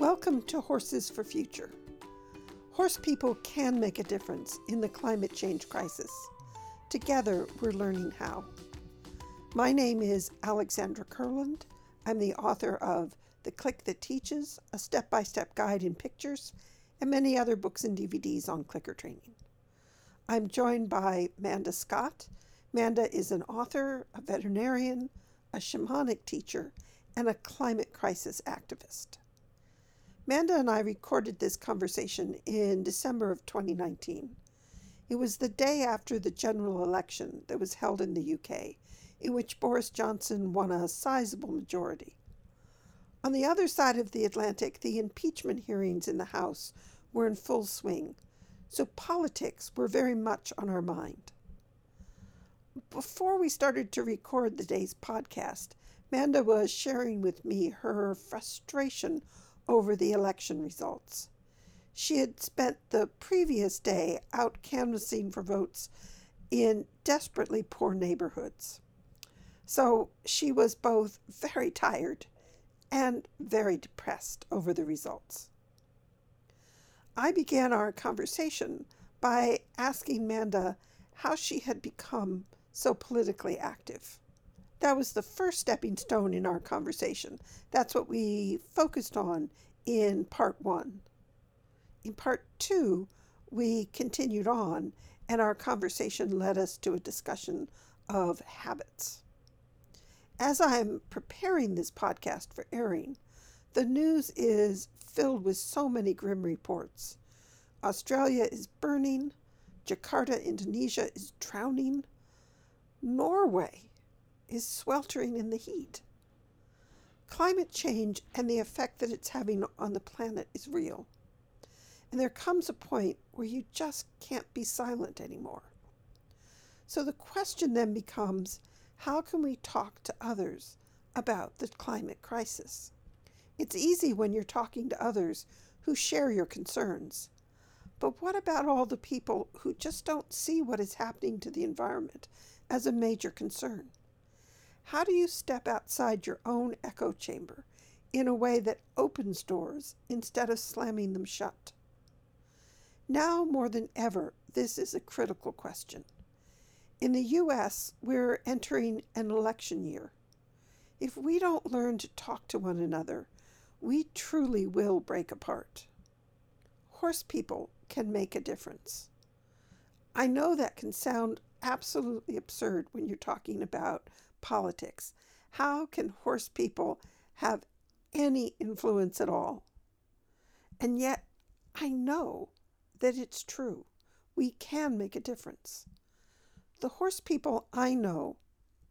Welcome to Horses for Future. Horse people can make a difference in the climate change crisis. Together, we're learning how. My name is Alexandra Kurland. I'm the author of The Click That Teaches, a step by step guide in pictures, and many other books and DVDs on clicker training. I'm joined by Manda Scott. Manda is an author, a veterinarian, a shamanic teacher, and a climate crisis activist. Manda and I recorded this conversation in December of 2019. It was the day after the general election that was held in the UK, in which Boris Johnson won a sizable majority. On the other side of the Atlantic, the impeachment hearings in the House were in full swing, so politics were very much on our mind. Before we started to record the day's podcast, Manda was sharing with me her frustration over the election results. She had spent the previous day out canvassing for votes in desperately poor neighborhoods. So she was both very tired and very depressed over the results. I began our conversation by asking Manda how she had become so politically active that was the first stepping stone in our conversation. That's what we focused on in part one. In part two, we continued on, and our conversation led us to a discussion of habits. As I'm preparing this podcast for airing, the news is filled with so many grim reports. Australia is burning, Jakarta, Indonesia is drowning, Norway is sweltering in the heat. Climate change and the effect that it's having on the planet is real. And there comes a point where you just can't be silent anymore. So the question then becomes how can we talk to others about the climate crisis? It's easy when you're talking to others who share your concerns. But what about all the people who just don't see what is happening to the environment as a major concern? How do you step outside your own echo chamber in a way that opens doors instead of slamming them shut? Now more than ever, this is a critical question. In the U.S., we're entering an election year. If we don't learn to talk to one another, we truly will break apart. Horse people can make a difference. I know that can sound absolutely absurd when you're talking about politics. How can horse people have any influence at all? And yet, I know that it's true. We can make a difference. The horse people I know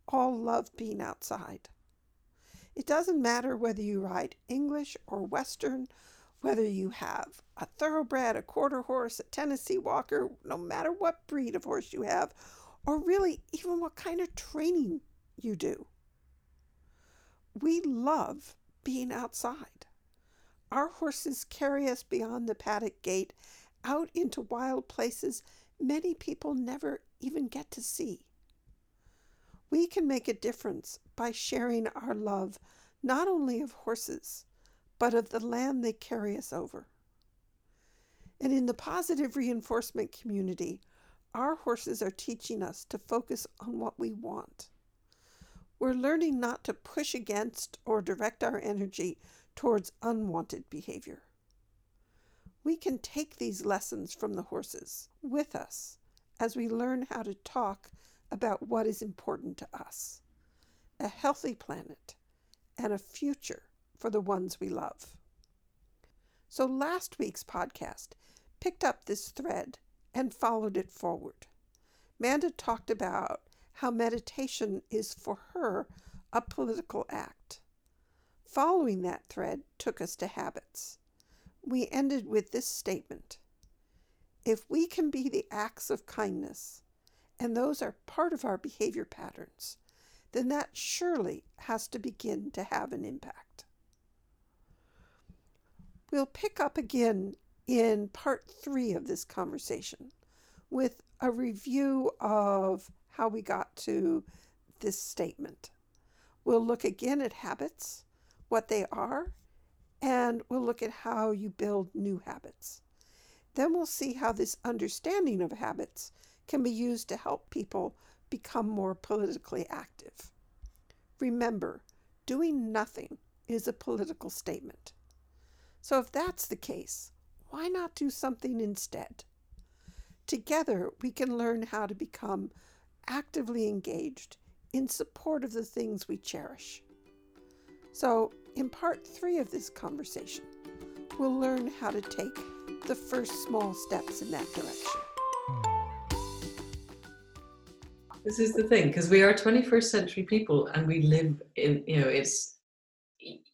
all love being outside. It doesn't matter whether you ride English or Western, whether you have a thoroughbred, a quarter horse, a Tennessee walker, no matter what breed of horse you have, or really even what kind of training you do. We love being outside. Our horses carry us beyond the paddock gate out into wild places many people never even get to see. We can make a difference by sharing our love not only of horses, but of the land they carry us over. And in the positive reinforcement community, our horses are teaching us to focus on what we want. We're learning not to push against or direct our energy towards unwanted behavior. We can take these lessons from the horses with us as we learn how to talk about what is important to us a healthy planet and a future for the ones we love. So, last week's podcast picked up this thread and followed it forward. Manda talked about how meditation is for her a political act. Following that thread took us to habits. We ended with this statement If we can be the acts of kindness, and those are part of our behavior patterns, then that surely has to begin to have an impact. We'll pick up again in part three of this conversation with a review of how we got to this statement. We'll look again at habits, what they are, and we'll look at how you build new habits. Then we'll see how this understanding of habits can be used to help people become more politically active. Remember, doing nothing is a political statement. So if that's the case, why not do something instead? Together, we can learn how to become actively engaged in support of the things we cherish. So, in part three of this conversation, we'll learn how to take the first small steps in that direction. This is the thing, because we are 21st century people and we live in, you know, it's,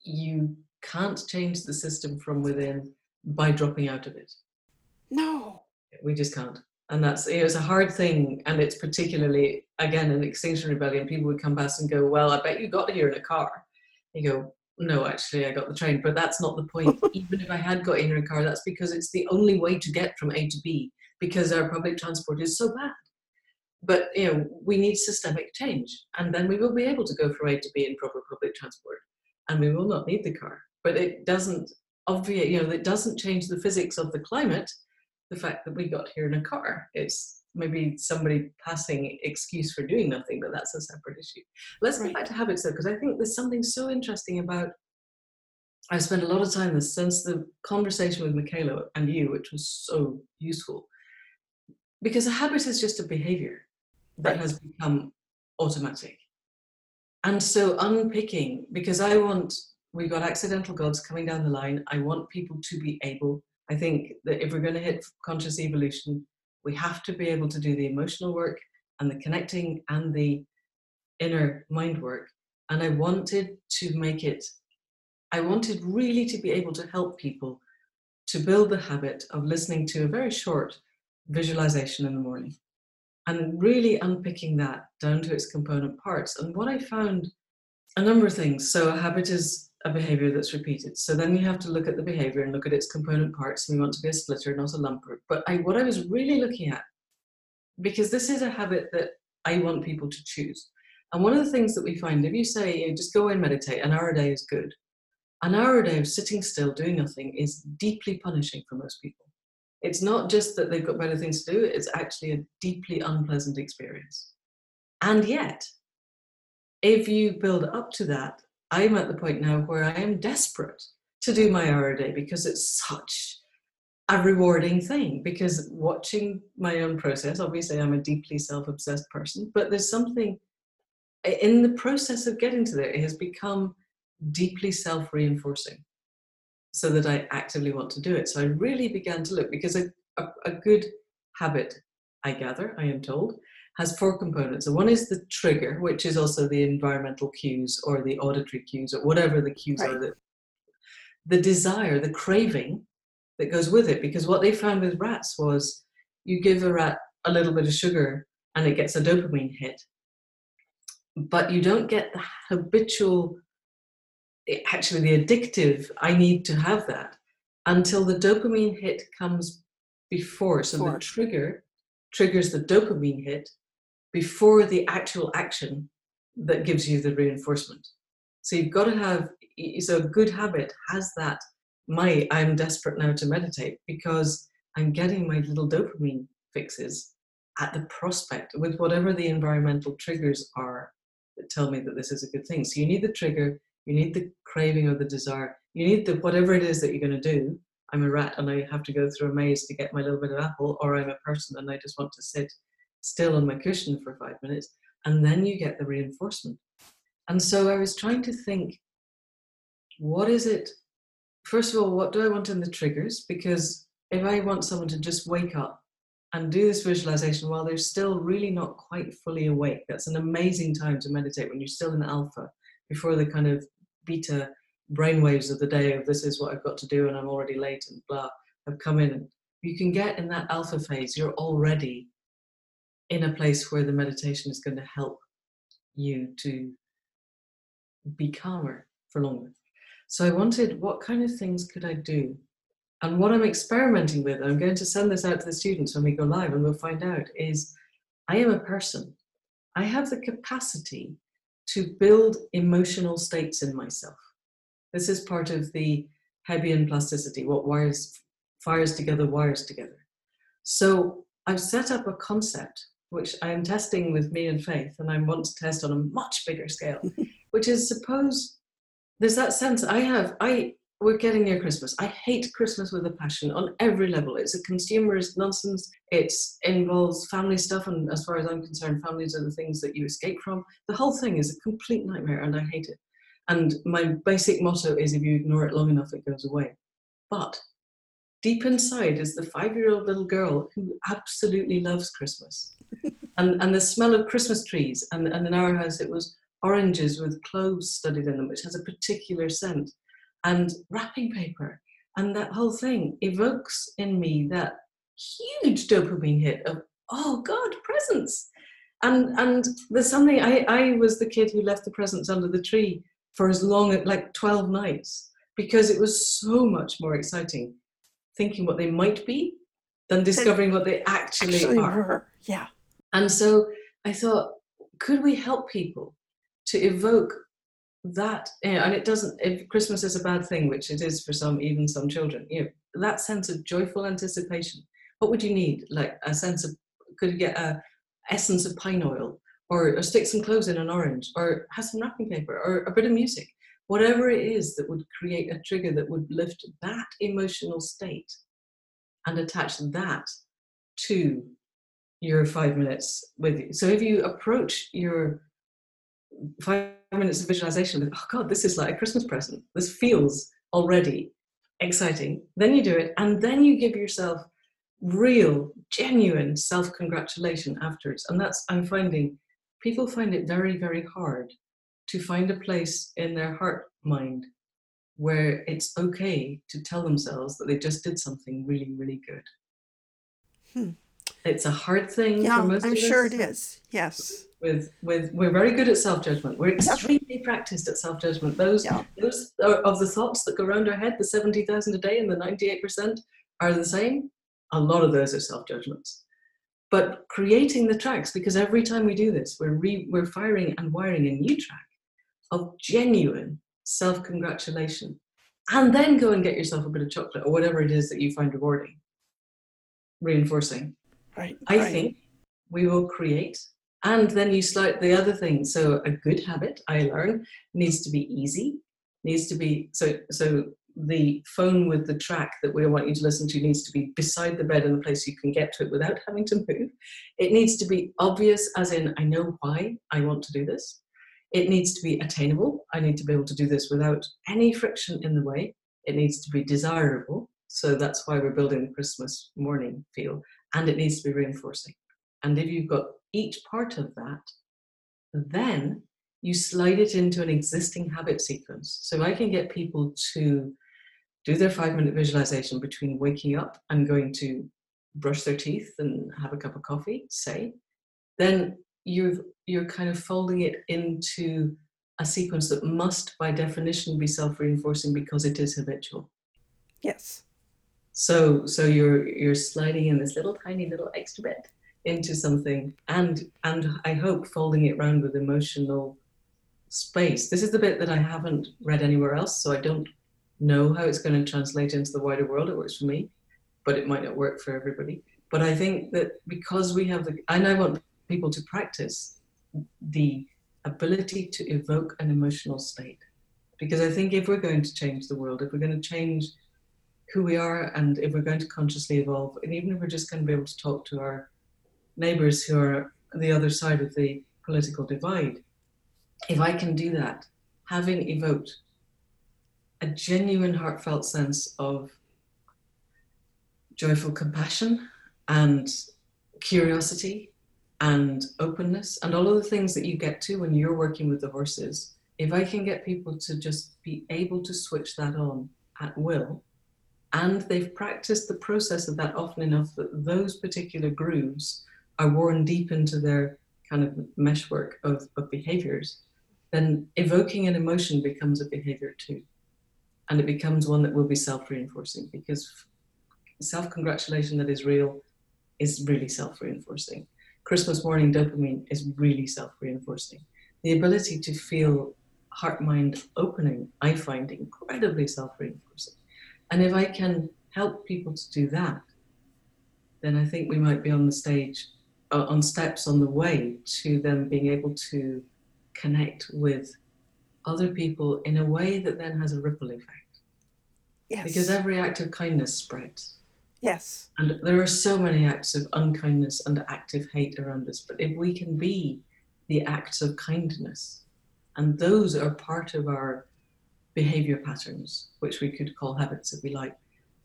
you can't change the system from within by dropping out of it. No. We just can't. And that's, you know, it's a hard thing. And it's particularly, again, in Extinction Rebellion, people would come past and go, well, I bet you got here in a car. You go, no, actually, I got the train. But that's not the point. Even if I had got in a car, that's because it's the only way to get from A to B because our public transport is so bad. But you know, we need systemic change, and then we will be able to go from A to B in proper public transport, and we will not need the car. But it doesn't obviate, you know, it doesn't change the physics of the climate. The fact that we got here in a car, it's maybe somebody passing excuse for doing nothing, but that's a separate issue. Let's right. get back to habits though, because I think there's something so interesting about. I've spent a lot of time this since the conversation with Michaela and you, which was so useful. Because a habit is just a behavior that right. has become automatic. And so unpicking, because I want, we've got accidental gods coming down the line. I want people to be able, I think that if we're going to hit conscious evolution, we have to be able to do the emotional work and the connecting and the inner mind work. And I wanted to make it, I wanted really to be able to help people to build the habit of listening to a very short visualization in the morning and really unpicking that down to its component parts. And what I found a number of things. So a habit is a behavior that's repeated. So then you have to look at the behavior and look at its component parts. We want to be a splitter, not a lumper. But I, what I was really looking at, because this is a habit that I want people to choose. And one of the things that we find, if you say, you know, just go and meditate, an hour a day is good. An hour a day of sitting still, doing nothing, is deeply punishing for most people. It's not just that they've got better things to do, it's actually a deeply unpleasant experience. And yet, if you build up to that, I'm at the point now where I am desperate to do my hour a day because it's such a rewarding thing. Because watching my own process, obviously, I'm a deeply self obsessed person, but there's something in the process of getting to there, it has become deeply self reinforcing so that I actively want to do it. So I really began to look because a, a, a good habit, I gather, I am told, has four components. And one is the trigger, which is also the environmental cues or the auditory cues or whatever the cues right. are. That, the desire, the craving that goes with it. Because what they found with rats was you give a rat a little bit of sugar and it gets a dopamine hit, but you don't get the habitual eh, actually the addictive i need to have that until the dopamine hit comes before so before. the trigger triggers the dopamine hit before the actual action that gives you the reinforcement so you've got to have so a good habit has that my i'm desperate now to meditate because i'm getting my little dopamine fixes at the prospect with whatever the environmental triggers are that tell me that this is a good thing so you need the trigger you need the craving or the desire. You need the whatever it is that you're going to do. I'm a rat and I have to go through a maze to get my little bit of apple, or I'm a person and I just want to sit still on my cushion for five minutes. And then you get the reinforcement. And so I was trying to think what is it? First of all, what do I want in the triggers? Because if I want someone to just wake up and do this visualization while they're still really not quite fully awake, that's an amazing time to meditate when you're still in alpha before the kind of beta brainwaves of the day of this is what I've got to do and I'm already late and blah have come in. You can get in that alpha phase, you're already in a place where the meditation is going to help you to be calmer for longer. So I wanted what kind of things could I do? And what I'm experimenting with, I'm going to send this out to the students when we go live and we'll find out, is I am a person. I have the capacity to build emotional states in myself. This is part of the Hebbian plasticity, what wires fires together, wires together. So I've set up a concept which I am testing with me and Faith, and I want to test on a much bigger scale, which is suppose there's that sense I have. I we're getting near Christmas. I hate Christmas with a passion on every level. It's a consumerist nonsense. It involves family stuff, and as far as I'm concerned, families are the things that you escape from. The whole thing is a complete nightmare, and I hate it. And my basic motto is if you ignore it long enough, it goes away. But deep inside is the five year old little girl who absolutely loves Christmas. and, and the smell of Christmas trees, and, and in our house, it was oranges with cloves studied in them, which has a particular scent, and wrapping paper. And that whole thing evokes in me that huge dopamine hit of, oh God, presents. And, and there's something, I, I was the kid who left the presents under the tree for as long as like 12 nights because it was so much more exciting thinking what they might be than discovering what they actually, Actually are. were. Yeah. And so I thought, could we help people to evoke that? You know, and it doesn't, if Christmas is a bad thing, which it is for some, even some children, you know, that sense of joyful anticipation. What would you need? Like a sense of, could you get a essence of pine oil or, or stick some cloves in an orange or have some wrapping paper or a bit of music? Whatever it is that would create a trigger that would lift that emotional state and attach that to your five minutes with you. So if you approach your five minutes of visualization with, oh God, this is like a Christmas present. This feels already exciting. Then you do it, and then you give yourself real, genuine self congratulation afterwards. And that's, I'm finding, people find it very, very hard to find a place in their heart mind where it's okay to tell themselves that they just did something really, really good. Hmm. It's a hard thing Yeah, for most I'm of sure us. it is. Yes. With, with, we're very good at self judgment. We're extremely practiced at self judgment. Those, Yeah. those are, of the thoughts that go around our head, the seventy thousand a day and the ninety-eight percent are the same. A lot of those are self judgments. But creating the tracks, because every time we do this, we're re, we're firing and wiring a new track of genuine self congratulation, and then go and get yourself a bit of chocolate or whatever it is that you find rewarding, reinforcing. Right. I right. think we will create. And then you slide the other thing. So a good habit I learn needs to be easy, needs to be so so the phone with the track that we want you to listen to needs to be beside the bed in a place you can get to it without having to move. It needs to be obvious, as in, I know why I want to do this. It needs to be attainable. I need to be able to do this without any friction in the way. It needs to be desirable. So that's why we're building the Christmas morning feel. And it needs to be reinforcing. And if you've got each part of that, then you slide it into an existing habit sequence. So I can get people to do their five minute visualization between waking up and going to brush their teeth and have a cup of coffee, say. Then you've, you're kind of folding it into a sequence that must, by definition, be self reinforcing because it is habitual. Yes. So so you're you're sliding in this little tiny little extra bit into something and and I hope folding it round with emotional space. This is the bit that I haven't read anywhere else, so I don't know how it's going to translate into the wider world. It works for me, but it might not work for everybody. But I think that because we have the and I want people to practice the ability to evoke an emotional state. Because I think if we're going to change the world, if we're going to change who we are and if we're going to consciously evolve and even if we're just going to be able to talk to our neighbors who are the other side of the political divide if i can do that having evoked a genuine heartfelt sense of joyful compassion and curiosity and openness and all of the things that you get to when you're working with the horses if i can get people to just be able to switch that on at will and they've practiced the process of that often enough that those particular grooves are worn deep into their kind of meshwork of, of behaviors, then evoking an emotion becomes a behavior too. And it becomes one that will be self reinforcing because self congratulation that is real is really self reinforcing. Christmas morning dopamine is really self reinforcing. The ability to feel heart mind opening, I find incredibly self reinforcing. And if I can help people to do that, then I think we might be on the stage, uh, on steps on the way to them being able to connect with other people in a way that then has a ripple effect. Yes. Because every act of kindness spreads. Yes. And there are so many acts of unkindness and active hate around us. But if we can be the acts of kindness, and those are part of our behavior patterns, which we could call habits if we like,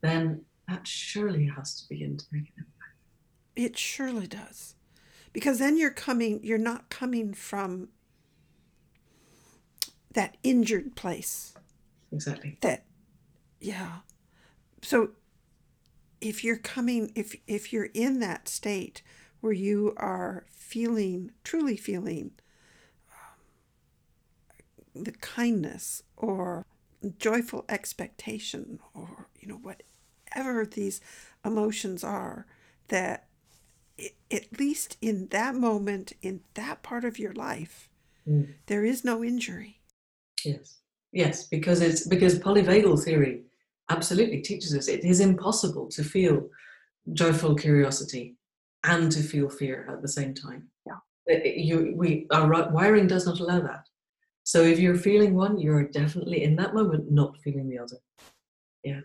then that surely has to begin to make an impact. It surely does. Because then you're coming, you're not coming from that injured place. Exactly. That, yeah. So if you're coming, if, if you're in that state where you are feeling, truly feeling um, the kindness or joyful expectation or, you know, whatever these emotions are, that at least in that moment, in that part of your life, Mm. there is no injury. Yes. Yes, because it's because polyvagal theory absolutely teaches us it is impossible to feel joyful curiosity and to feel fear at the same time. Yeah. It- it- You, we, our wiring does not allow that. So if you're feeling one, you're definitely in that moment not feeling the other. Yeah.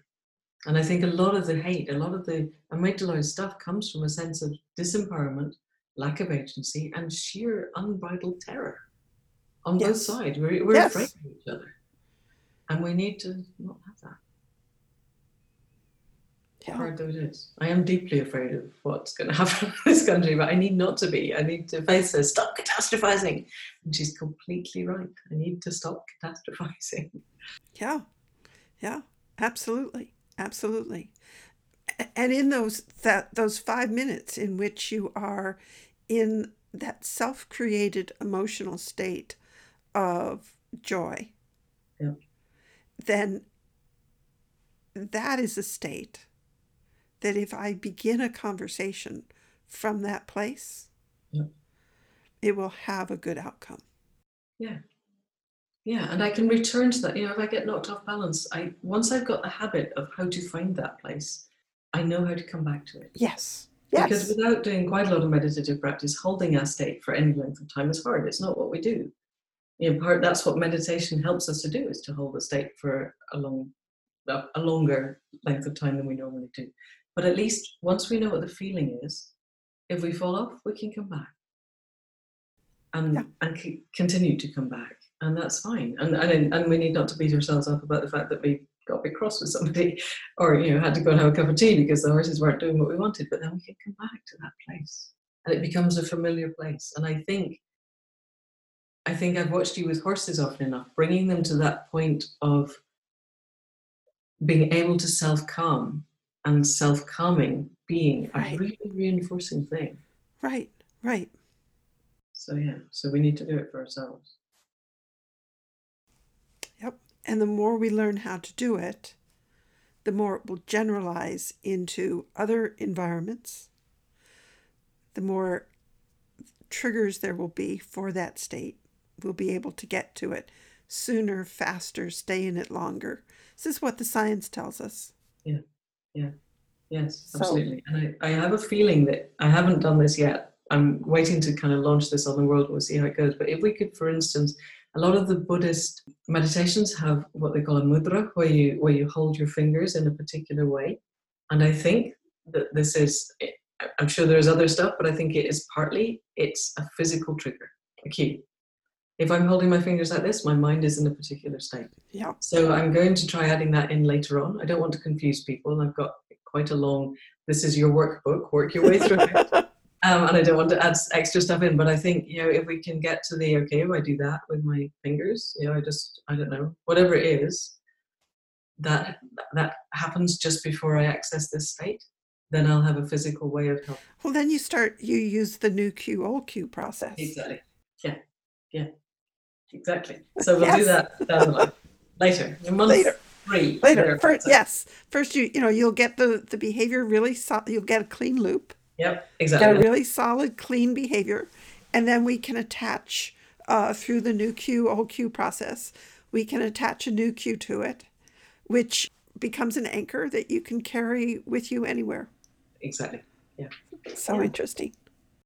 And I think a lot of the hate, a lot of the amygdaloid stuff comes from a sense of disempowerment, lack of agency, and sheer unbridled terror on both sides. We're, we're Yes. afraid of each other. And we need to not have that. Hard though it is. I am deeply afraid of what's going to happen in this country, but I need not to be. I need to face her, stop catastrophizing. And she's completely right. I need to stop catastrophizing. Yeah, yeah, absolutely, absolutely. And in those that those five minutes in which you are in that self-created emotional state of joy, Yeah. then that is a state that if I begin a conversation from that place, Yeah. it will have a good outcome. Yeah. Yeah, and I can return to that. You know, if I get knocked off balance, I once I've got the habit of how to find that place, I know how to come back to it. Yes. Yes. Because without doing quite a lot of meditative practice, holding a state for any length of time is hard. It's not what we do. In part, that's what meditation helps us to do: is to hold a state for a long, a longer length of time than we normally do. But at least once we know what the feeling is, if we fall off, we can come back, and Yeah. and c- continue to come back, and that's fine. And and and we need not to beat ourselves up about the fact that we got a bit cross with somebody or you know had to go and have a cup of tea because the horses weren't doing what we wanted. But then we can come back to that place. And it becomes a familiar place. And i think i think i've watched you with horses often enough bringing them to that point of being able to self-calm and self-calming being Right. a really reinforcing thing Right. Right. so yeah so we need to do it for ourselves Yep. And the more we learn how to do it, the more it will generalize into other environments, the more triggers there will be for that state. We'll be able to get to it sooner, faster, stay in it longer. This is what the science tells us. Yes, So- absolutely. And I, I have a feeling that I haven't done this yet. I'm waiting to kind of launch this on the world. We'll see how it goes. But if we could, for instance, a lot of the Buddhist meditations have what they call a mudra, where you where you hold your fingers in a particular way. And I think that this is. Eh, I'm sure there's other stuff, but I think it is partly it's a physical trigger, a cue. If I'm holding my fingers like this, my mind is in a particular state. Yeah. So I'm going to try adding that in later on. I don't want to confuse people, and I've got quite a long. This is your workbook. Work your way through it. Um, and I don't want to add extra stuff in, but I think you know if we can get to the okay, if I do that with my fingers, you know, I just I don't know whatever it is that that happens just before I access this state, then I'll have a physical way of helping. Well, then you start, you use the new cue process. Exactly. Yeah. Yeah. Exactly. So we'll do that down the line later. In month Later. three. Later, first, yes. First, you you know you'll get the the behavior really. So, you'll get a clean loop. Yep. get a Exactly. really solid, clean behavior, and then we can attach uh, through the new cue, old cue process. We can attach a new cue to it, which becomes an anchor that you can carry with you anywhere. Exactly. Yeah. So Yeah. interesting.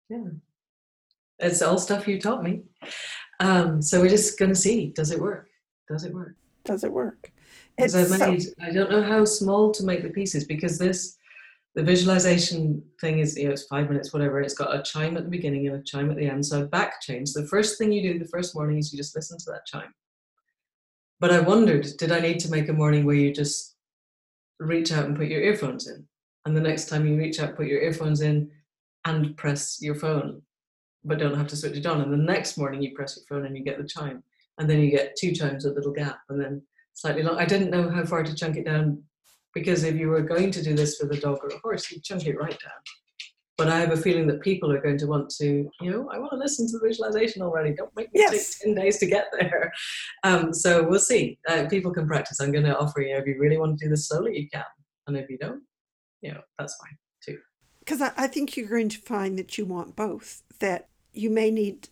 Yeah. It's all stuff you taught me. Um, so we're just going to see does it work? Does it work? Does it work? It's I've so- I don't know how small to make the pieces because this, the visualization thing is, you know, it's five minutes, whatever. It's got a chime at the beginning and a chime at the end. So I've back changed. The first thing you do the first morning is you just listen to that chime. But I wondered, did I need to make a morning where you just reach out and put your earphones in? And the next time you reach out, put your earphones in and press your phone, but don't have to switch it on. And the next morning you press your phone and you get the chime. And then you get two chimes, a little gap, and then slightly long. I didn't know how far to chunk it down because if you were going to do this with a dog or a horse, you'd chunk it right down. But I have a feeling that people are going to want to, you know, I want to listen to the visualization already. Don't make me Yes. take 10 days to get there. Um, so we'll see. Uh, people can practice. I'm going to offer you, if you really want to do this slowly, you can. And if you don't, you know, that's fine too. because I, I think you're going to find that you want both. That you may need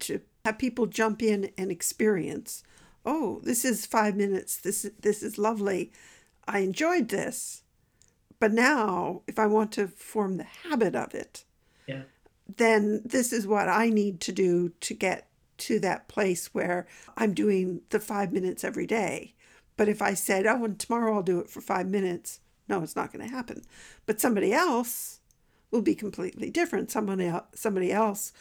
to have people jump in and experience. Oh, this is five minutes. This this is lovely. I enjoyed this, but now if I want to form the habit of it, Yeah. then this is what I need to do to get to that place where I'm doing the five minutes every day. But if I said, oh, and tomorrow I'll do it for five minutes, no, it's not going to happen. But somebody else will be completely different. Someone else, somebody else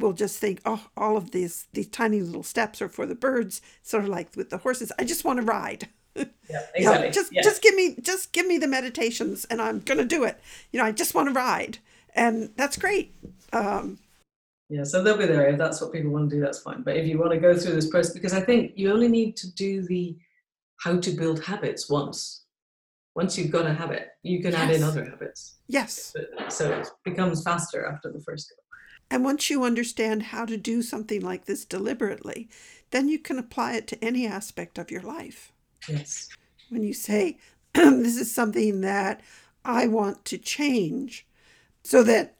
will just think, oh, all of these these tiny little steps are for the birds, sort of like with the horses. I just want to ride. Yeah, You know, exactly. just just give me just give me the meditations, and I'm gonna do it. You know, I just want to ride, and that's great. Um, Yeah, so they'll be there. If that's what people want to do, that's fine. But if you want to go through this process, because I think you only need to do the how to build habits once. Once you've got a habit, you can add in other habits. yes, So it becomes faster after the first go. And once you understand how to do something like this deliberately, then you can apply it to any aspect of your life. Yes. when you say this is something that I want to change so that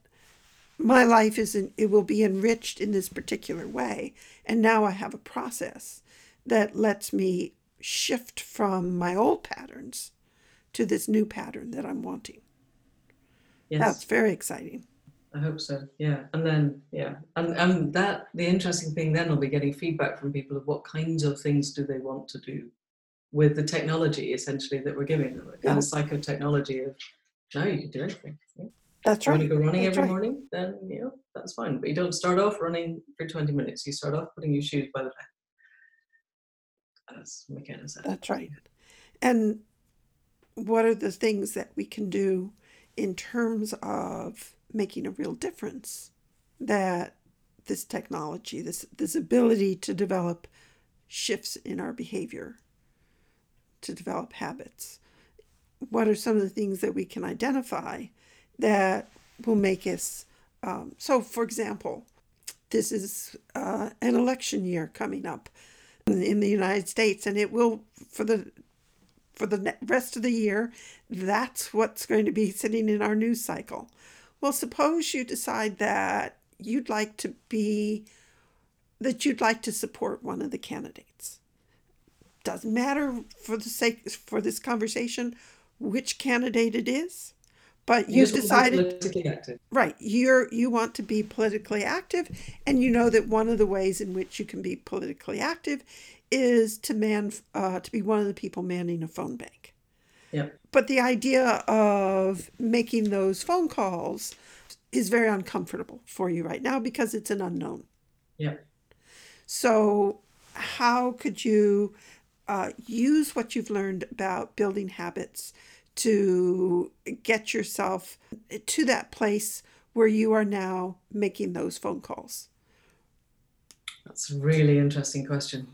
my life isn't it will be enriched in this particular way and now I have a process that lets me shift from my old patterns to this new pattern that I'm wanting. Yes. That's very exciting. I hope so. Yeah. And then yeah. And and that the interesting thing then will be getting feedback from people of what kinds of things do they want to do with the technology essentially that we're giving them. Kind Yeah. of psychotechnology of now you can do anything. Yeah. That's you want right. to go running That's every right. morning, then you know that's fine. But you don't start off running for 20 minutes. You start off putting your shoes by the bed. As McKenna said. That's right. And what are the things that we can do in terms of making a real difference that this technology, this this ability to develop shifts in our behavior, to develop habits. What are some of the things that we can identify that will make us um, so for example, this is uh, an election year coming up in in the United States, and it will for the for the rest of the year. That's what's going to be sitting in our news cycle. Well, suppose you decide that you'd like to be that you'd like to support one of the candidates. Doesn't matter for the sake for this conversation which candidate it is, but You you've just to be decided. Right. You're you want to be politically active and you know that one of the ways in which you can be politically active is to man uh, to be one of the people manning a phone bank. Yeah. But the idea of making those phone calls is very uncomfortable for you right now because it's an unknown. Yeah. So, how could you uh, use what you've learned about building habits to get yourself to that place where you are now making those phone calls? That's a really interesting question.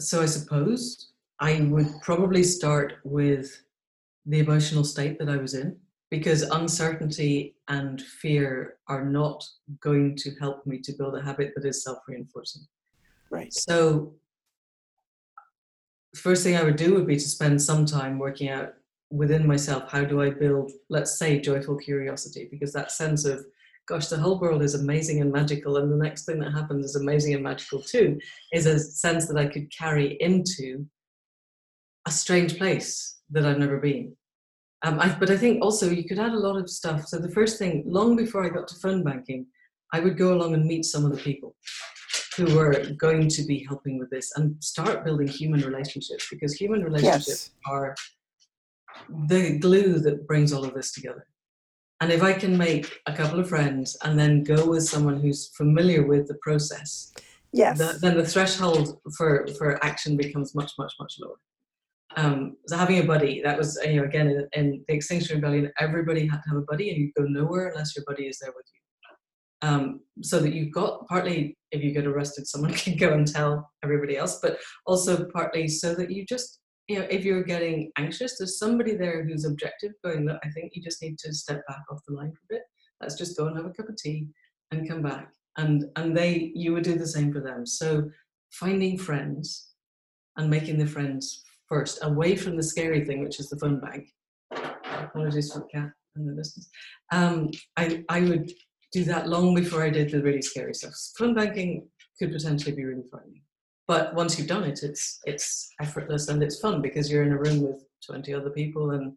So I suppose I would probably start with the emotional state that I was in because uncertainty and fear are not going to help me to build a habit that is self reinforcing. Right. So, first thing I would do would be to spend some time working out within myself how do I build, let's say, joyful curiosity, because that sense of, gosh, the whole world is amazing and magical, and the next thing that happens is amazing and magical too, is a sense that I could carry into a strange place that I've never been. Um, I, but I think also you could add a lot of stuff. So the first thing, long before I got to phone banking, I would go along and meet some of the people who were going to be helping with this and start building human relationships because human relationships yes. are the glue that brings all of this together. And if I can make a couple of friends and then go with someone who's familiar with the process, yes, the, then the threshold for for action becomes much much much lower. Um, so having a buddy, that was you know again in, in the Extinction Rebellion, everybody had to have a buddy, and you go nowhere unless your buddy is there with you. Um, so that you've got partly if you get arrested, someone can go and tell everybody else, but also partly so that you just you know, if you're getting anxious, there's somebody there who's objective going, look, I think you just need to step back off the line for a bit. Let's just go and have a cup of tea and come back. And and they you would do the same for them. So finding friends and making the friends first, away from the scary thing, which is the phone bank. Apologies for the cat and the distance. Um, I, I would do that long before I did the really scary stuff. Phone banking could potentially be really frightening but once you've done it it's it's effortless and it's fun because you're in a room with 20 other people and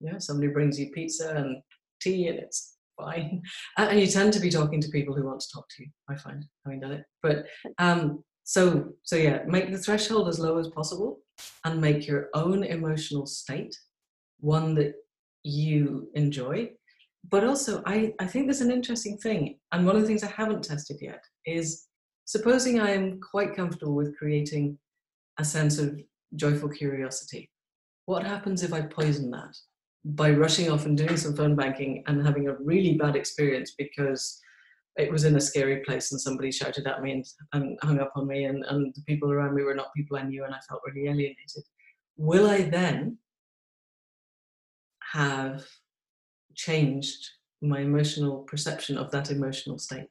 yeah somebody brings you pizza and tea and it's fine and you tend to be talking to people who want to talk to you i find having done it but um so so yeah make the threshold as low as possible and make your own emotional state one that you enjoy. But also i i think there's an interesting thing and one of the things i haven't tested yet is Supposing I am quite comfortable with creating a sense of joyful curiosity, what happens if I poison that by rushing off and doing some phone banking and having a really bad experience because it was in a scary place and somebody shouted at me and, and hung up on me and, and the people around me were not people I knew and I felt really alienated. Will I then have changed my emotional perception of that emotional state?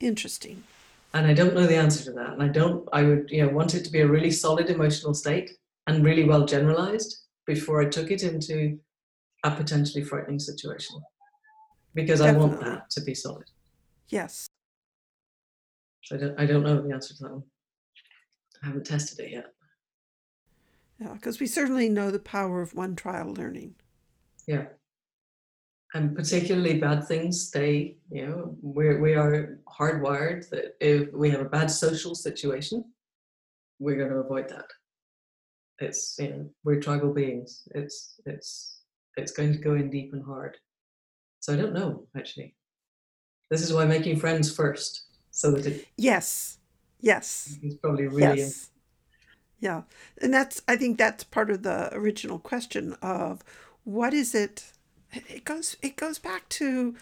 Interesting and I don't know the answer to that. And I don't, I would, you know, want it to be a really solid emotional state and really well generalized before I took it into a potentially frightening situation. Because Definitely. I want that to be solid. Yes. I don't, I don't know the answer to that one. I haven't tested it yet. Yeah, because we certainly know the power of one trial learning. Yeah and particularly bad things stay you know we're, we are hardwired that if we have a bad social situation we're going to avoid that it's you know we're tribal beings it's it's it's going to go in deep and hard so i don't know actually this is why making friends first so that it yes yes is probably really yes. yeah and that's i think that's part of the original question of what is it it goes it goes back to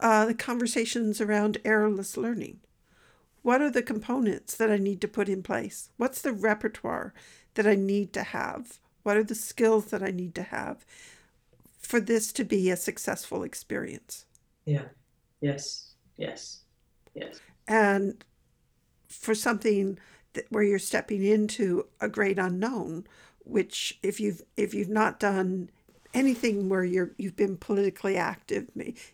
uh, the conversations around errorless learning. What are the components that I need to put in place? What's the repertoire that I need to have? What are the skills that I need to have for this to be a successful experience? Yeah. Yes. Yes. Yes. And for something that, where you're stepping into a great unknown, which if you've if you've not done anything where you're you've been politically active,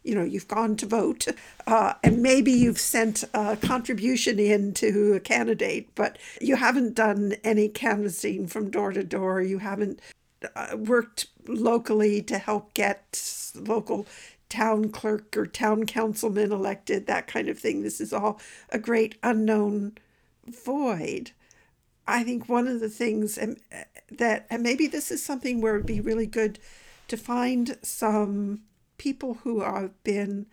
you know, you've gone to vote, uh, and maybe you've sent a contribution in to a candidate, but you haven't done any canvassing from door to door. You haven't uh, worked locally to help get local town clerk or town councilman elected, that kind of thing. This is all a great unknown void. I think one of the things and uh, that, and maybe this is something where it'd be really good to find some people who have been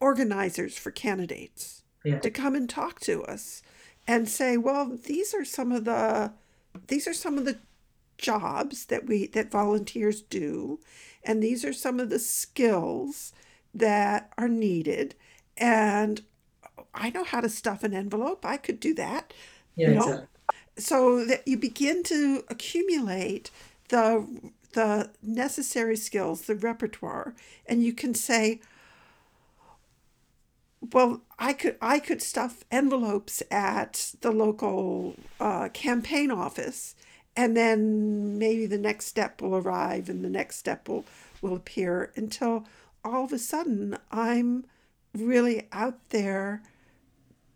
organizers for candidates yeah. to come and talk to us and say, well, these are some of the these are some of the jobs that we that volunteers do and these are some of the skills that are needed and I know how to stuff an envelope. I could do that. Yeah, you know? exactly. So that you begin to accumulate the the necessary skills, the repertoire, and you can say, well, I could I could stuff envelopes at the local uh, campaign office, and then maybe the next step will arrive, and the next step will will appear until all of a sudden I'm really out there,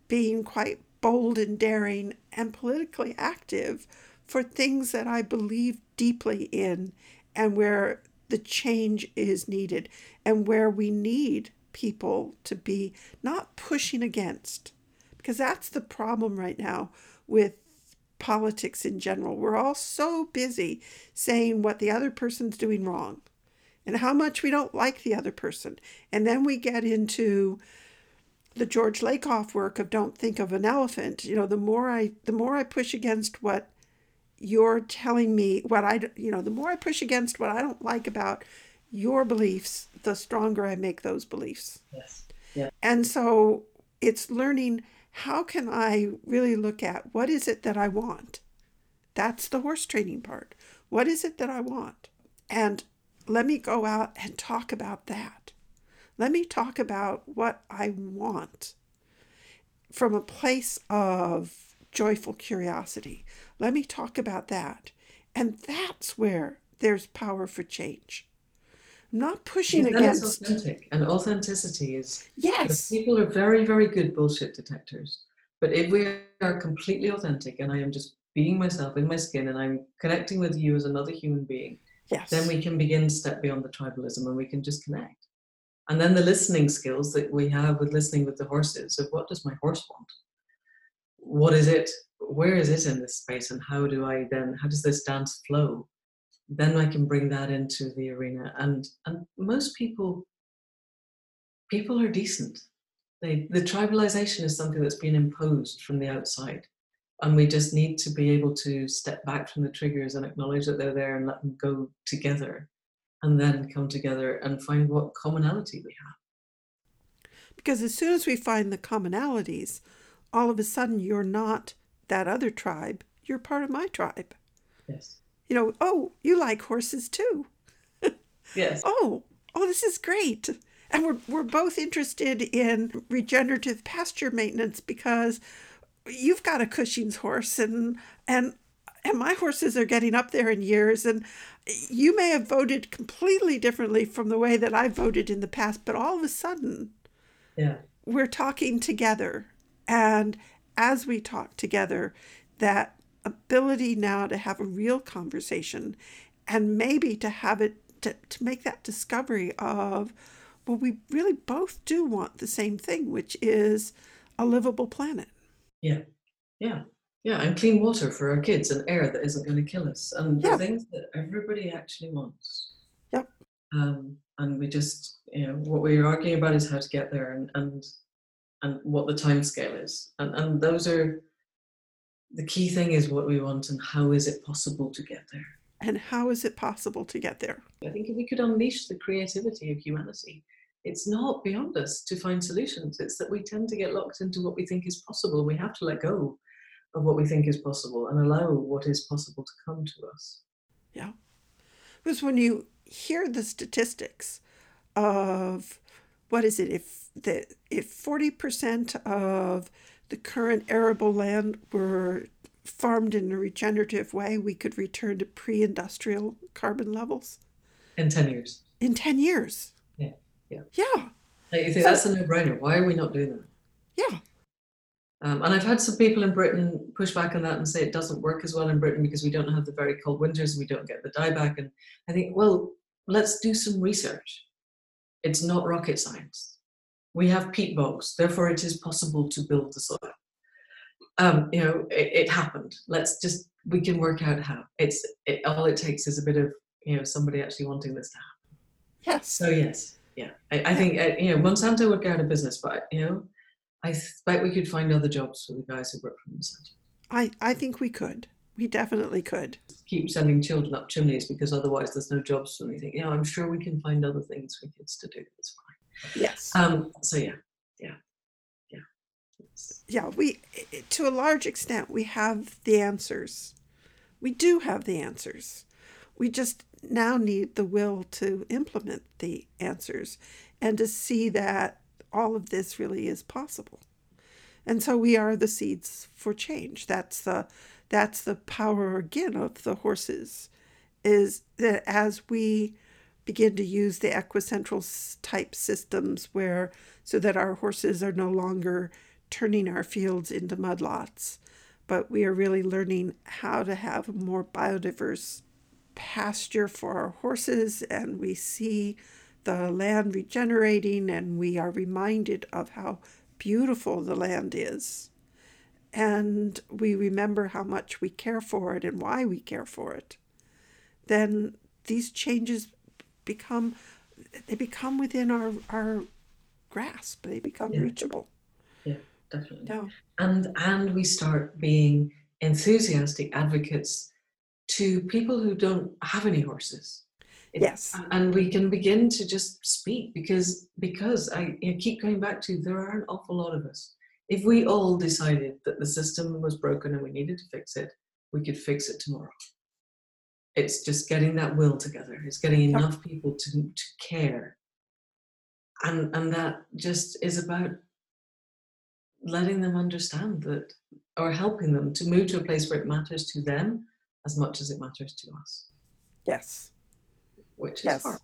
being quite bold and daring and politically active for things that I believe deeply in and where the change is needed and where we need people to be not pushing against because that's the problem right now with politics in general. We're all so busy saying what the other person's doing wrong and how much we don't like the other person. And then we get into the George Lakoff work of don't think of an elephant. You know, the more I the more I push against what you're telling me what I you know, the more I push against what I don't like about your beliefs, the stronger I make those beliefs. Yes. Yeah. And so it's learning how can I really look at what is it that I want? That's the horse training part. What is it that I want? And let me go out and talk about that. Let me talk about what I want from a place of joyful curiosity. Let me talk about that. And that's where there's power for change. Not pushing Yeah, against. That's authentic, and authenticity is. Yes. People are very, very good bullshit detectors. But if we are completely authentic, and I am just being myself in my skin, and I'm connecting with you as another human being, Yes. then we can begin to step beyond the tribalism, and we can just connect. And then the listening skills that we have with listening with the horses of what does my horse want? What is it? Where is it in this space? And how do I then, how does this dance flow? Then I can bring that into the arena. And and most people people are decent. They the tribalization is something that's been imposed from the outside. And we just need to be able to step back from the triggers and acknowledge that they're there and let them go together and then come together and find what commonality we have. Because as soon as we find the commonalities, all of a sudden you're not that other tribe, you're part of my tribe. Yes. You know, oh, you like horses too. Yes. Oh, oh, this is great. And we're, we're both interested in regenerative pasture maintenance because you've got a Cushing's horse and and and my horses are getting up there in years and you may have voted completely differently from the way that I voted in the past, but all of a sudden Yeah. we're talking together. And as we talk together, that ability now to have a real conversation and maybe to have it to, to make that discovery of, well, we really both do want the same thing, which is a livable planet. Yeah. Yeah. Yeah. And clean water for our kids and air that isn't going to kill us and Yeah. the things that everybody actually wants. Yep. Um, and we just, you know, what we're arguing about is how to get there and and and what the time scale is. And and those are the key thing is what we want and how is it possible to get there. And how is it possible to get there? I think if we could unleash the creativity of humanity, it's not beyond us to find solutions. It's that we tend to get locked into what we think is possible. We have to let go of what we think is possible and allow what is possible to come to us. Yeah. Because when you hear the statistics of what is it, if the if forty percent of the current arable land were farmed in a regenerative way, we could return to pre-industrial carbon levels In 10 years. in ten years. Yeah, yeah. Yeah. Like, you think So- that's a no brainer. Why are we not doing that? Yeah. Um, and I've had some people in Britain push back on that and say it doesn't work as well in Britain because we don't have the very cold winters and we don't get the dieback. And I think, well, let's do some research. It's not rocket science. We have peat bogs, therefore it is possible to build the soil. Um, you know, it, it happened. Let's just we can work out how. It's it, all it takes is a bit of you know somebody actually wanting this to happen. Yes. So yes, yeah, I, I think uh, you know Monsanto would go out of business, but you know, I expect we could find other jobs for the guys who work for Monsanto. I, I think we could. We definitely could. Keep sending children up chimneys because otherwise there's no jobs for anything. You know, I'm sure we can find other things for kids to do. It's Yes. Um, so yeah, yeah, yeah. Yeah, we, to a large extent, we have the answers. We do have the answers. We just now need the will to implement the answers and to see that all of this really is possible. And so we are the seeds for change. That's the that's the power again of the horses is that as we begin to use the equicentral type systems where so that our horses are no longer turning our fields into mudlots but we are really learning how to have a more biodiverse pasture for our horses, and we see the land regenerating, and we are reminded of how beautiful the land is. And we remember how much we care for it and why we care for it. Then these changes become they become within our our grasp. They become Yeah. reachable. Yeah, definitely. Yeah. And and we start being enthusiastic advocates to people who don't have any horses. It- Yes. and- we can begin to just speak because because I know, keep going back to there are an awful lot of us. If we all decided that the system was broken and we needed to fix it, we could fix it tomorrow. It's just getting that will together. It's getting enough people to to care, and and that just is about letting them understand that, or helping them to move to a place where it matters to them as much as it matters to us Yes. which is Yes. hard.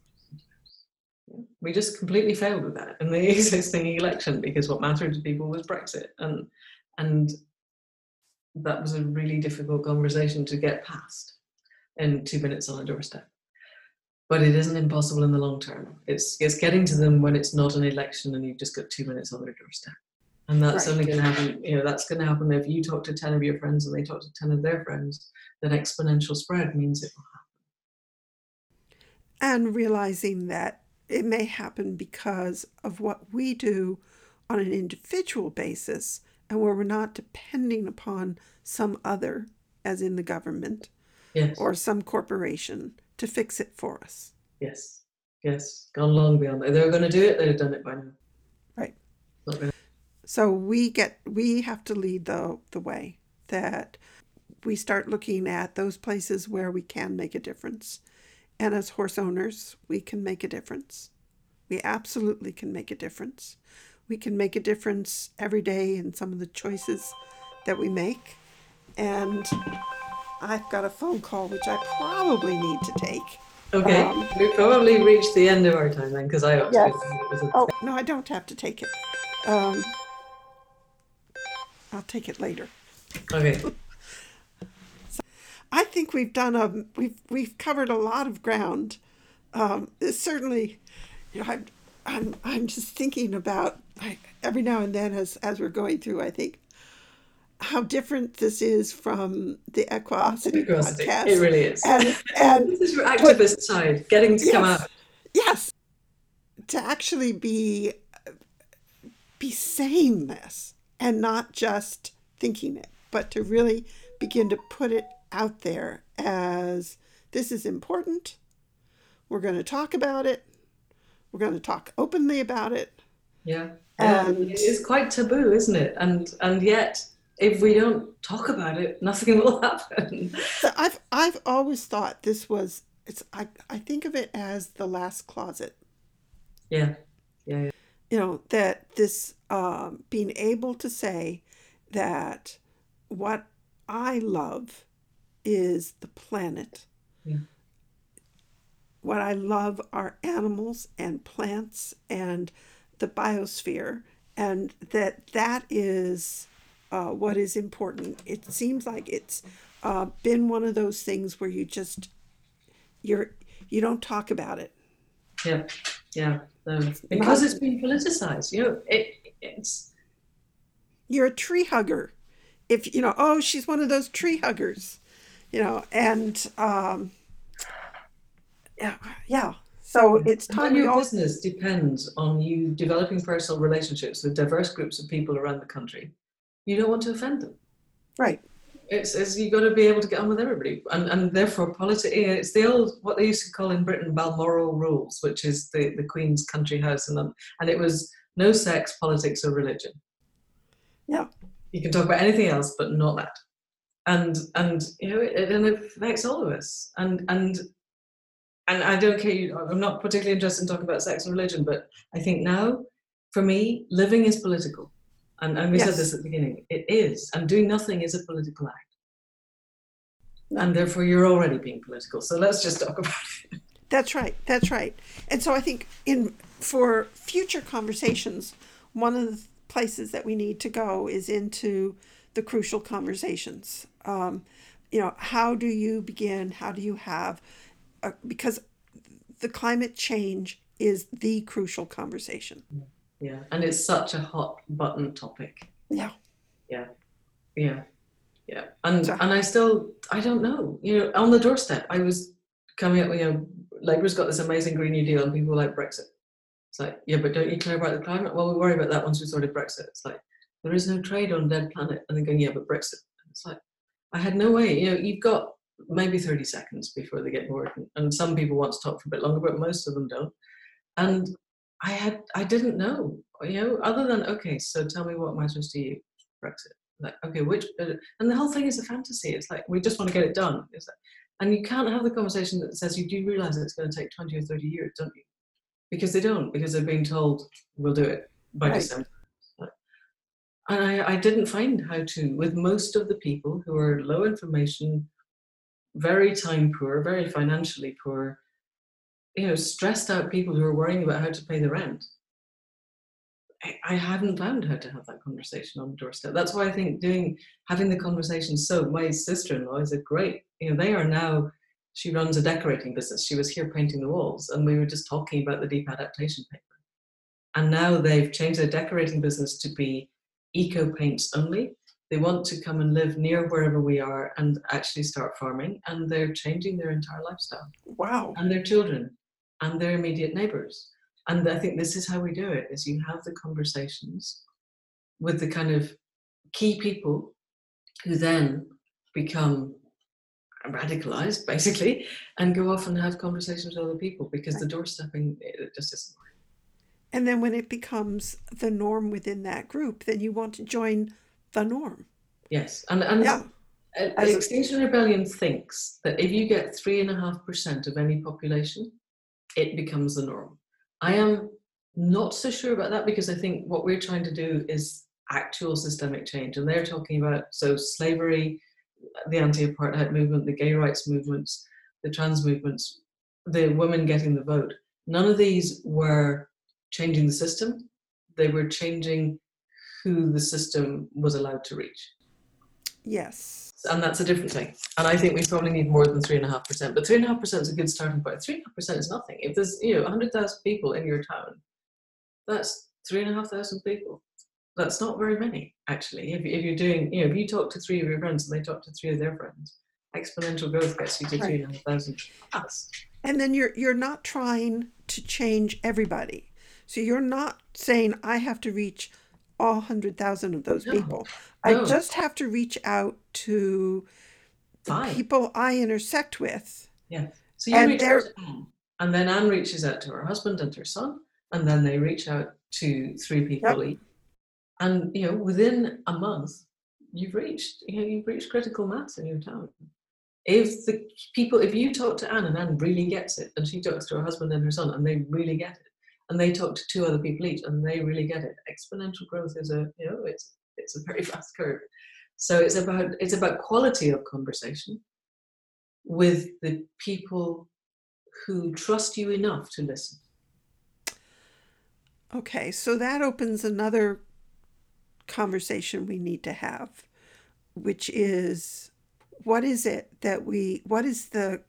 We just completely failed with that in the existing election because what mattered to people was Brexit, and and that was a really difficult conversation to get past in two minutes on a doorstep. But it isn't impossible in the long term. It's it's getting to them when it's not an election and you've just got two minutes on their doorstep. And that's Right. only going to happen, you know, that's going to happen if you talk to 10 of your friends and they talk to 10 of their friends. That exponential spread means it will happen. and realizing that it may happen because of what we do on an individual basis and where we're not depending upon some other, as in the government Yes. or some corporation, to fix it for us. Yes, yes, gone long beyond that. They were going to do it, they'd have done it by now. Right. Gonna, So we get we have to lead the the way that we start looking at those places where we can make a difference. And as horse owners, we can make a difference. We absolutely can make a difference. We can make a difference every day in some of the choices that we make. And I've got a phone call which I probably need to take. okay, Um, we probably reached the end of our time then, because I ought Yes. to it was a- Oh, no, I don't have to take it. Um, I'll take it later. Okay, I think we've done a we've we've covered a lot of ground. Um, certainly, you know, I'm I'm I'm just thinking about like, every now and then as as we're going through. I think how different this is from the Equosity podcast. it really is. and and this is your activist side, getting to come out. yes, to actually be be saying this and not just thinking it, but to really begin to put it out there as this is important. We're going to talk about it. We're going to talk openly about it. Yeah, yeah. And- it is quite taboo, isn't it? And and yet, if we don't talk about it, nothing will happen. So I've I've always thought this was it's I, I think of it as the last closet. Yeah, yeah, yeah. you know that this um, being able to say that what I love is the planet. Yeah. What I love are animals and plants and the biosphere, and that that is uh, what is important. It seems like it's uh, been one of those things where you just you're you don't talk about it. Yeah, yeah. Um, because it's been politicized. You know, it, it's you're a tree hugger if you know oh she's one of those tree huggers you know and um yeah yeah so it's time your all business depends on you developing personal relationships with diverse groups of people around the country. You don't want to offend them. right It's, it's you got to be able to get on with everybody, and and therefore politics. Eh, it's the old what they used to call in Britain Balmoral rules, which is the the Queen's country house, and and it was no sex, politics, or religion. Yeah. you can talk about anything else, but not that. And and you know it, and it affects all of us. And and and I don't care. you- I'm not particularly interested in talking about sex and religion, but I think now, for me, living is political. And, and we said this at the beginning. It is, and doing nothing is a political act and therefore you're already being political. So let's just talk about it. that's right that's right and so i think in for future conversations one of the places that we need to go is into the crucial conversations. Um, you know, how do you begin? How do you have? A, because the climate change is the crucial conversation. Yeah, and it's such a hot button topic. Yeah. Yeah. Yeah. Yeah. And so, and I still I don't know. You know, on the doorstep, I was coming up, you know, Labour's got this amazing Green New Deal and people like Brexit. It's like, yeah, but don't you care about the climate? Well, we worry about that once we sorted Brexit. It's like, there is no trade on dead planet. And they're going, yeah, but Brexit. It's like, I had no way. You know, you've got maybe 30 seconds before they get bored. And some people want to talk for a bit longer, but most of them don't. And I had, I didn't know, you know, other than, okay, so tell me what matters to you, Brexit. Like, okay, which, uh, and the whole thing is a fantasy. It's like, we just want to get it done. Like, and you can't have the conversation that says, you do realize it's going to take 20 or 30 years, don't you? Because they don't, because they're being told, we'll do it by right. December. And I, I didn't find how to, with most of the people who are low information, very time poor, very financially poor, you know, stressed out people who are worrying about how to pay the rent. I, I hadn't found how to have that conversation on the doorstep. That's why I think doing having the conversation. So my sister-in-law is a great, you know, they are now. She runs a decorating business. She was here painting the walls, and we were just talking about the deep adaptation paper. And now they've changed their decorating business to be eco paints only. They want to come and live near wherever we are and actually start farming, and they're changing their entire lifestyle. Wow. And their children and their immediate neighbors. And I think this is how we do it: is you have the conversations with the kind of key people who then become radicalized basically and go off and have conversations with other people because the doorstepping it just isn't working. and then when it becomes the norm within that group, then you want to join the norm. Yes. And, and yeah. As Extinction Rebellion thinks that if you get three and a half percent of any population, it becomes the norm. I am not so sure about that because I think what we're trying to do is actual systemic change. And they're talking about so slavery, the anti-apartheid movement, the gay rights movements, the trans movements, the women getting the vote. None of these were changing the system, they were changing who the system was allowed to reach. Yes. And that's a different thing. And I think we probably need more than three and a half percent. But three and a half percent is a good starting point. Three and a half percent is nothing. If there's you know hundred thousand people in your town, that's three and a half thousand people. That's not very many, actually. If, if you're doing, you know, if you talk to three of your friends and they talk to three of their friends, exponential growth gets you to right. three and a half thousand plus. And then you're you're not trying to change everybody. So you're not saying I have to reach all 100,000 of those no, people. No. I just have to reach out to the people I intersect with. Yeah. So you and reach out to Anne, and then Anne reaches out to her husband and her son, and then they reach out to three people yep. each. And you know, within a month, you've reached you know you've reached critical mass in your town. If the people, if you talk to Anne and Anne really gets it, and she talks to her husband and her son, and they really get it, and they talk to two other people each and they really get it. Exponential growth is a you know it's it's a very fast curve. So it's about it's about quality of conversation with the people who trust you enough to listen. Okay so that opens another conversation we need to have which is what is it that we what is the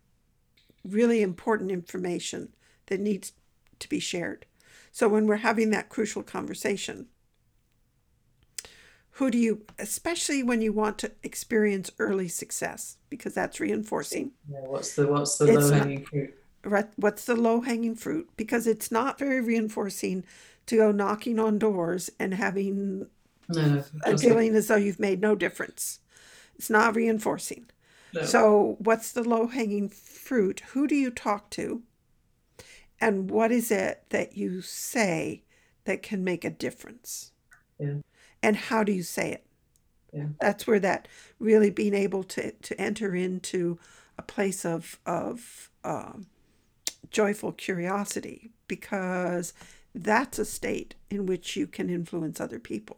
really important information that needs to be shared so when we're having that crucial conversation, who do you, especially when you want to experience early success, because that's reinforcing. Yeah, what's the what's the low hanging fruit? Right, what's the low hanging fruit? Because it's not very reinforcing to go knocking on doors and having no, a feeling as though you've made no difference. It's not reinforcing. No. So, what's the low hanging fruit? Who do you talk to? And what is it that you say that can make a difference? Yeah. and how do you say it? Yeah. that's where that really being able to to enter into a place of of um, joyful curiosity because that's a state in which you can influence other people.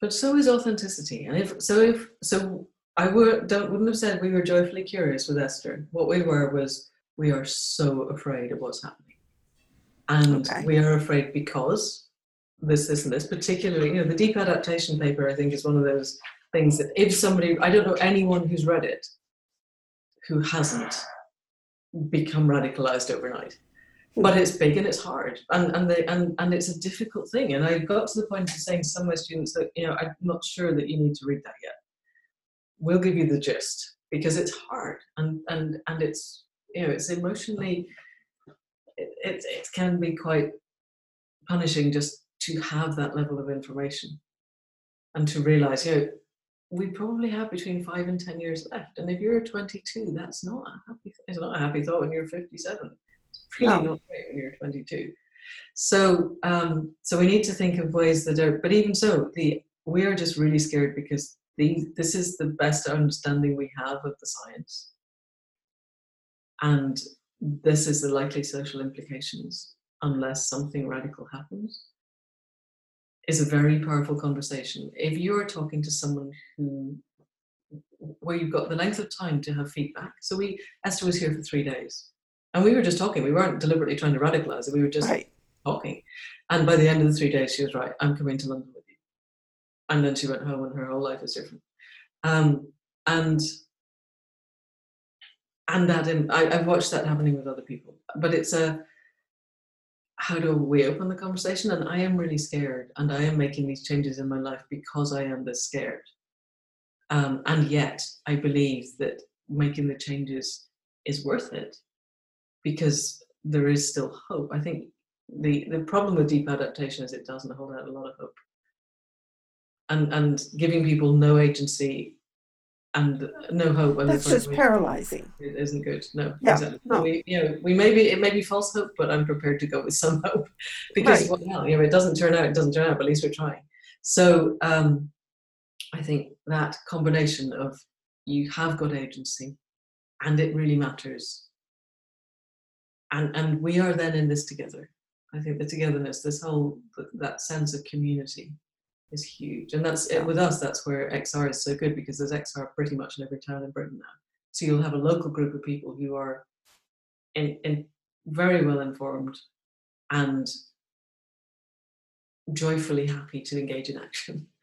But so is authenticity. And if so if so i would don't wouldn't have said we were joyfully curious with esther. What we were was we are so afraid of what's happening. And okay. we are afraid because this, this, and this. Particularly, you know, the deep adaptation paper, I think, is one of those things that if somebody, I don't know anyone who's read it who hasn't become radicalized overnight. Hmm. But it's big and it's hard, and and, the, and and it's a difficult thing. And I got to the point of saying to some of my students that you know I'm not sure that you need to read that yet. We'll give you the gist because it's hard and and and it's you know it's emotionally it, it, it can be quite punishing just to have that level of information and to realize you know we probably have between five and ten years left. And if you're 22, that's not a happy. It's not a happy thought when you're 57. It's really no. not great when you're 22. So, um, so we need to think of ways that are. But even so, the we are just really scared because the, this is the best understanding we have of the science, and this is the likely social implications unless something radical happens is a very powerful conversation. If you're talking to someone who where you've got the length of time to have feedback. So we Esther was here for three days. And we were just talking. We weren't deliberately trying to radicalize it. We were just right. talking. And by the end of the three days, she was right. I'm coming to London with you. And then she went home, and her whole life is different. Um, and and that I, I've watched that happening with other people. But it's a how do we open the conversation? And I am really scared, and I am making these changes in my life because I am this scared. Um, and yet, I believe that making the changes is worth it because there is still hope. I think the the problem with deep adaptation is it doesn't hold out a lot of hope, and and giving people no agency and no hope. That's just paralyzing. It isn't good. No. Yeah. Exactly. No. We, you know, we may be, it may be false hope, but I'm prepared to go with some hope because right. well, you know, it doesn't turn out, it doesn't turn out, but at least we're trying. So um, I think that combination of you have got agency and it really matters. And, and we are then in this together. I think the togetherness, this whole, that sense of community is huge. And that's it with us, that's where XR is so good because there's XR pretty much in every town in Britain now. So you'll have a local group of people who are in, in very well informed and joyfully happy to engage in action.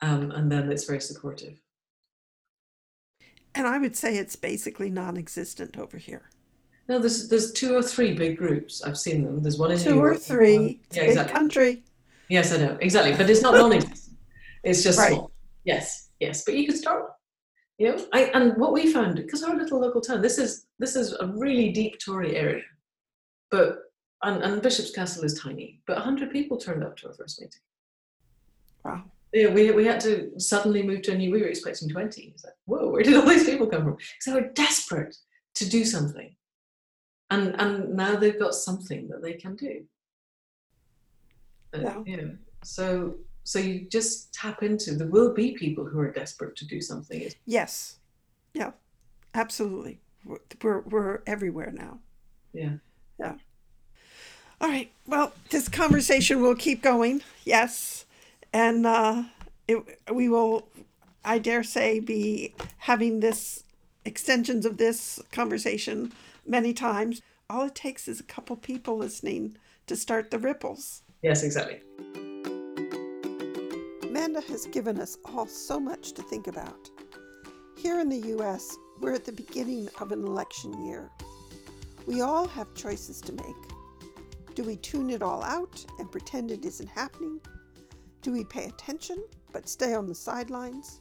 Um, and then it's very supportive. And I would say it's basically non-existent over here. No, there's there's two or three big groups. I've seen them. There's one in two New or three. Yeah, exactly. country. Yes, I know exactly, but it's not non-existent. It's just right. small. Yes, yes, but you can start. You know, I and what we found because our little local town. This is this is a really deep Tory area, but and, and Bishop's Castle is tiny, but hundred people turned up to our first meeting. Wow. Yeah, we, we had to suddenly move to a new. We were expecting twenty. It's like, whoa, where did all these people come from? Because they were desperate to do something, and and now they've got something that they can do. Uh, yeah. so so you just tap into there will be people who are desperate to do something. Yes, yeah, absolutely. We're we're, we're everywhere now. Yeah, yeah. All right. Well, this conversation will keep going. Yes, and uh, it, we will, I dare say, be having this extensions of this conversation many times. All it takes is a couple people listening to start the ripples. Yes, exactly. Amanda has given us all so much to think about. Here in the US, we're at the beginning of an election year. We all have choices to make. Do we tune it all out and pretend it isn't happening? Do we pay attention but stay on the sidelines?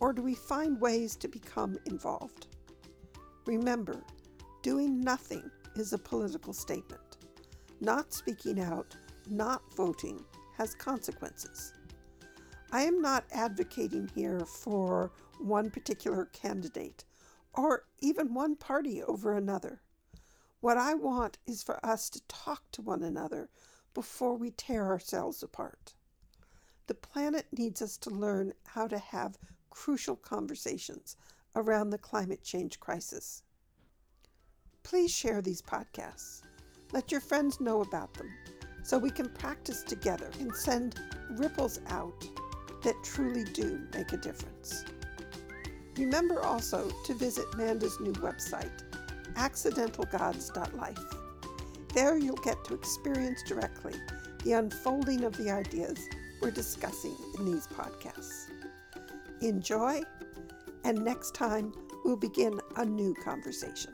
Or do we find ways to become involved? Remember, doing nothing is a political statement. Not speaking out not voting has consequences. I am not advocating here for one particular candidate or even one party over another. What I want is for us to talk to one another before we tear ourselves apart. The planet needs us to learn how to have crucial conversations around the climate change crisis. Please share these podcasts. Let your friends know about them so we can practice together and send ripples out that truly do make a difference. Remember also to visit Manda's new website, accidentalgods.life. There you'll get to experience directly the unfolding of the ideas we're discussing in these podcasts. Enjoy, and next time we'll begin a new conversation.